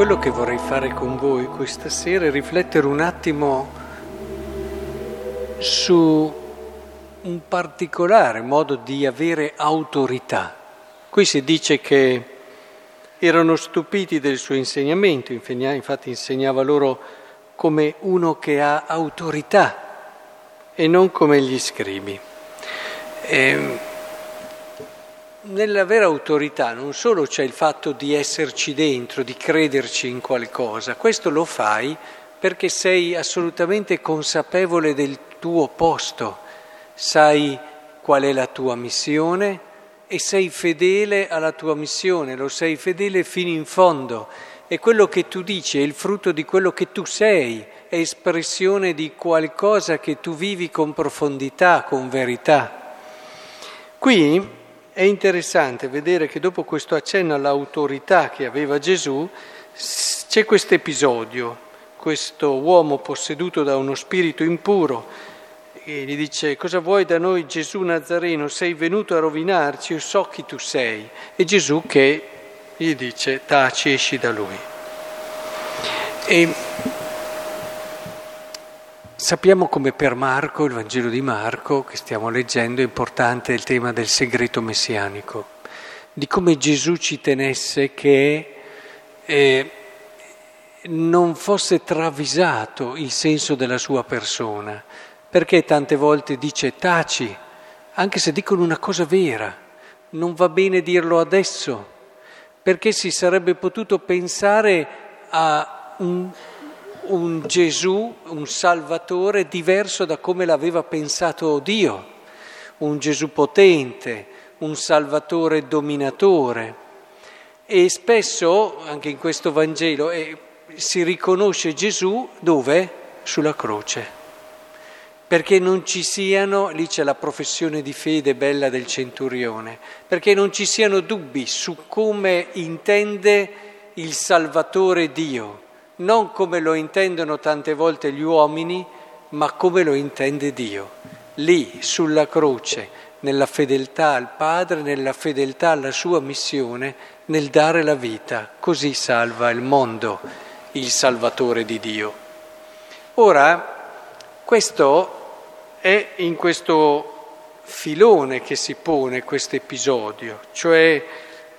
quello che vorrei fare con voi questa sera è riflettere un attimo su un particolare modo di avere autorità. Qui si dice che erano stupiti del suo insegnamento, infatti insegnava loro come uno che ha autorità e non come gli scribi. E ehm, nell'avere autorità non solo c'è il fatto di esserci dentro, di crederci in qualcosa, questo lo fai perché sei assolutamente consapevole del tuo posto, sai qual è la tua missione e sei fedele alla tua missione, lo sei fedele fino in fondo e quello che tu dici è il frutto di quello che tu sei, è espressione di qualcosa che tu vivi con profondità, con verità. Qui è interessante vedere che dopo questo accenno all'autorità che aveva Gesù, c'è questo episodio, questo uomo posseduto da uno spirito impuro, e gli dice cosa vuoi da noi Gesù Nazareno, sei venuto a rovinarci, io so chi tu sei. E Gesù che gli dice taci, esci da lui. E sappiamo come per Marco, il Vangelo di Marco, che stiamo leggendo, è importante il tema del segreto messianico, di come Gesù ci tenesse che eh, non fosse travisato il senso della sua persona, perché tante volte dice taci, anche se dicono una cosa vera, non va bene dirlo adesso perché si sarebbe potuto pensare a un, un Gesù, un Salvatore diverso da come l'aveva pensato Dio, un Gesù potente, un Salvatore dominatore. E spesso, anche in questo Vangelo, eh, si riconosce Gesù dove? Sulla croce perché non ci siano, lì c'è la professione di fede bella del centurione, perché non ci siano dubbi su come intende il Salvatore Dio, non come lo intendono tante volte gli uomini, ma come lo intende Dio. Lì, sulla croce, nella fedeltà al Padre, nella fedeltà alla sua missione, nel dare la vita, così salva il mondo, il Salvatore di Dio. Ora, questo è in questo filone che si pone questo episodio, cioè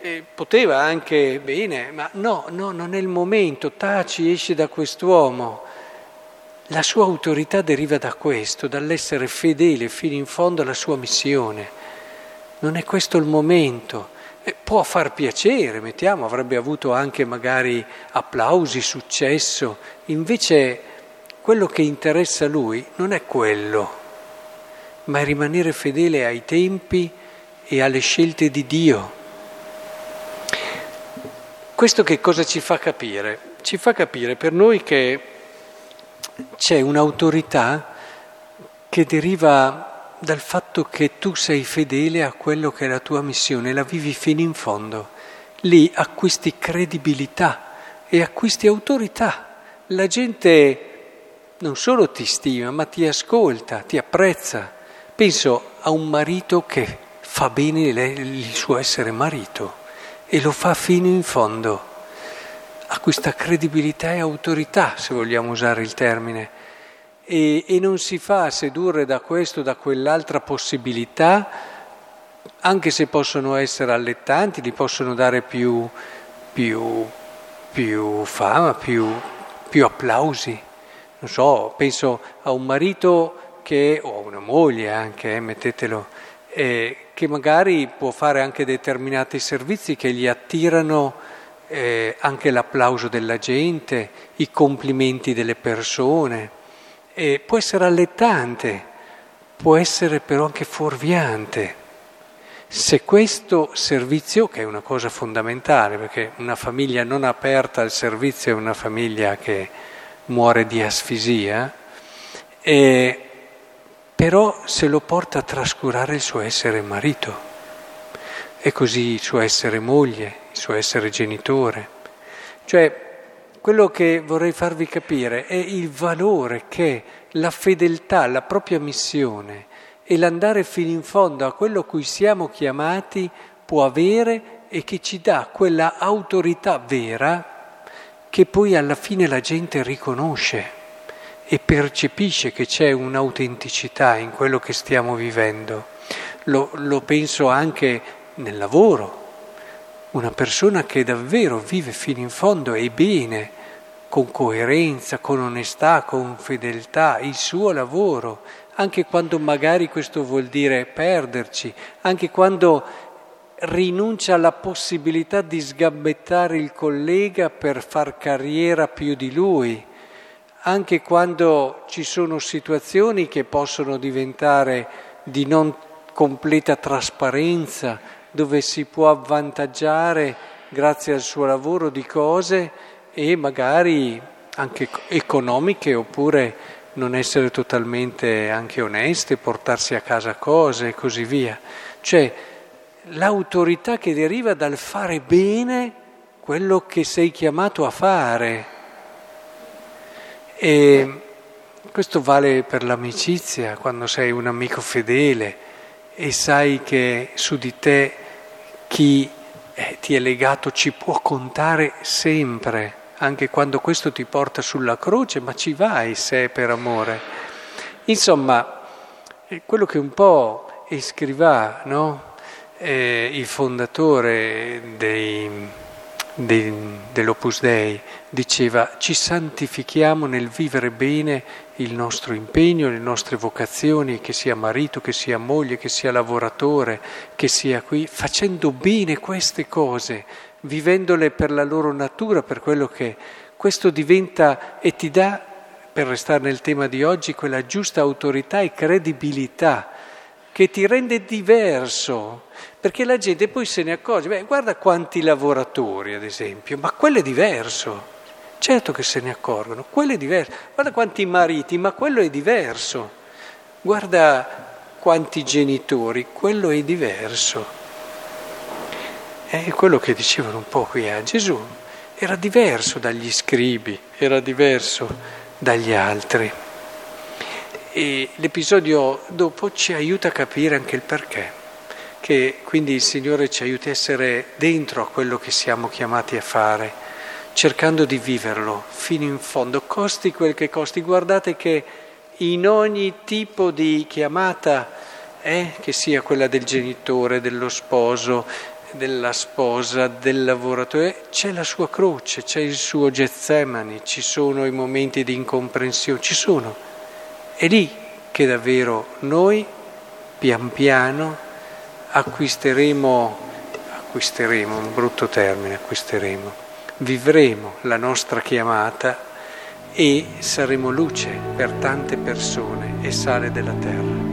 eh, poteva anche bene, ma no, no, non è il momento, taci, esce da quest'uomo. La sua autorità deriva da questo, dall'essere fedele fino in fondo alla sua missione. Non è questo il momento. Eh, può far piacere, mettiamo, avrebbe avuto anche magari applausi, successo, invece quello che interessa a lui non è quello ma è rimanere fedele ai tempi e alle scelte di Dio. Questo che cosa ci fa capire? Ci fa capire per noi che c'è un'autorità che deriva dal fatto che tu sei fedele a quello che è la tua missione, la vivi fino in fondo. Lì acquisti credibilità e acquisti autorità. La gente non solo ti stima, ma ti ascolta, ti apprezza. Penso a un marito che fa bene il suo essere marito e lo fa fino in fondo. Ha questa credibilità e autorità, se vogliamo usare il termine, e, e non si fa sedurre da questo da quell'altra possibilità, anche se possono essere allettanti, gli possono dare più, più, più fama, più, più applausi. Non so, penso a un marito che, o una moglie anche, eh, mettetelo, eh, che magari può fare anche determinati servizi che gli attirano eh, anche l'applauso della gente, i complimenti delle persone. può essere allettante, può essere però anche fuorviante. Se questo servizio, che è una cosa fondamentale, perché una famiglia non aperta al servizio è una famiglia che muore di asfisia, eh, però se lo porta a trascurare il suo essere marito e così il suo essere moglie, il suo essere genitore. Cioè, quello che vorrei farvi capire è il valore che la fedeltà alla propria missione e l'andare fino in fondo a quello cui siamo chiamati può avere e che ci dà quella autorità vera che poi alla fine la gente riconosce e percepisce che c'è un'autenticità in quello che stiamo vivendo. Lo, lo penso anche nel lavoro. Una persona che davvero vive fino in fondo e bene, con coerenza, con onestà, con fedeltà, il suo lavoro, anche quando magari questo vuol dire perderci, anche quando rinuncia alla possibilità di sgambettare il collega per far carriera più di lui anche quando ci sono situazioni che possono diventare di non completa trasparenza, dove si può avvantaggiare grazie al suo lavoro di cose e magari anche economiche oppure non essere totalmente anche oneste, portarsi a casa cose e così via. Cioè l'autorità che deriva dal fare bene quello che sei chiamato a fare e questo vale per l'amicizia, quando sei un amico fedele e sai che su di te chi eh, ti è legato ci può contare sempre, anche quando questo ti porta sulla croce, ma ci vai se è per amore. Insomma, quello che un po' Escrivà, no? eh, il fondatore dei de, dell'Opus Dei, diceva ci santifichiamo nel vivere bene il nostro impegno, le nostre vocazioni, che sia marito, che sia moglie, che sia lavoratore, che sia qui, facendo bene queste cose, vivendole per la loro natura, per quello che questo diventa e ti dà, per restare nel tema di oggi, quella giusta autorità e credibilità che ti rende diverso perché la gente poi se ne accorge, beh, guarda quanti lavoratori ad esempio, ma quello è diverso, certo che se ne accorgono, quello è diverso, guarda quanti mariti, ma quello è diverso, guarda quanti genitori, quello è diverso. È quello che dicevano un po' qui a Gesù, era diverso dagli scribi, era diverso dagli altri. E l'episodio dopo ci aiuta a capire anche il perché che quindi il Signore ci aiuti a essere dentro a quello che siamo chiamati a fare, cercando di viverlo fino in fondo, costi quel che costi. Guardate che in ogni tipo di chiamata, eh, che sia quella del genitore, dello sposo, della sposa, del lavoratore, c'è la sua croce, c'è il suo Getsemani, ci sono i momenti di incomprensione, ci sono. È lì che davvero noi, pian piano, acquisteremo, acquisteremo, un brutto termine, acquisteremo, vivremo la nostra chiamata e saremo luce per tante persone e sale della terra.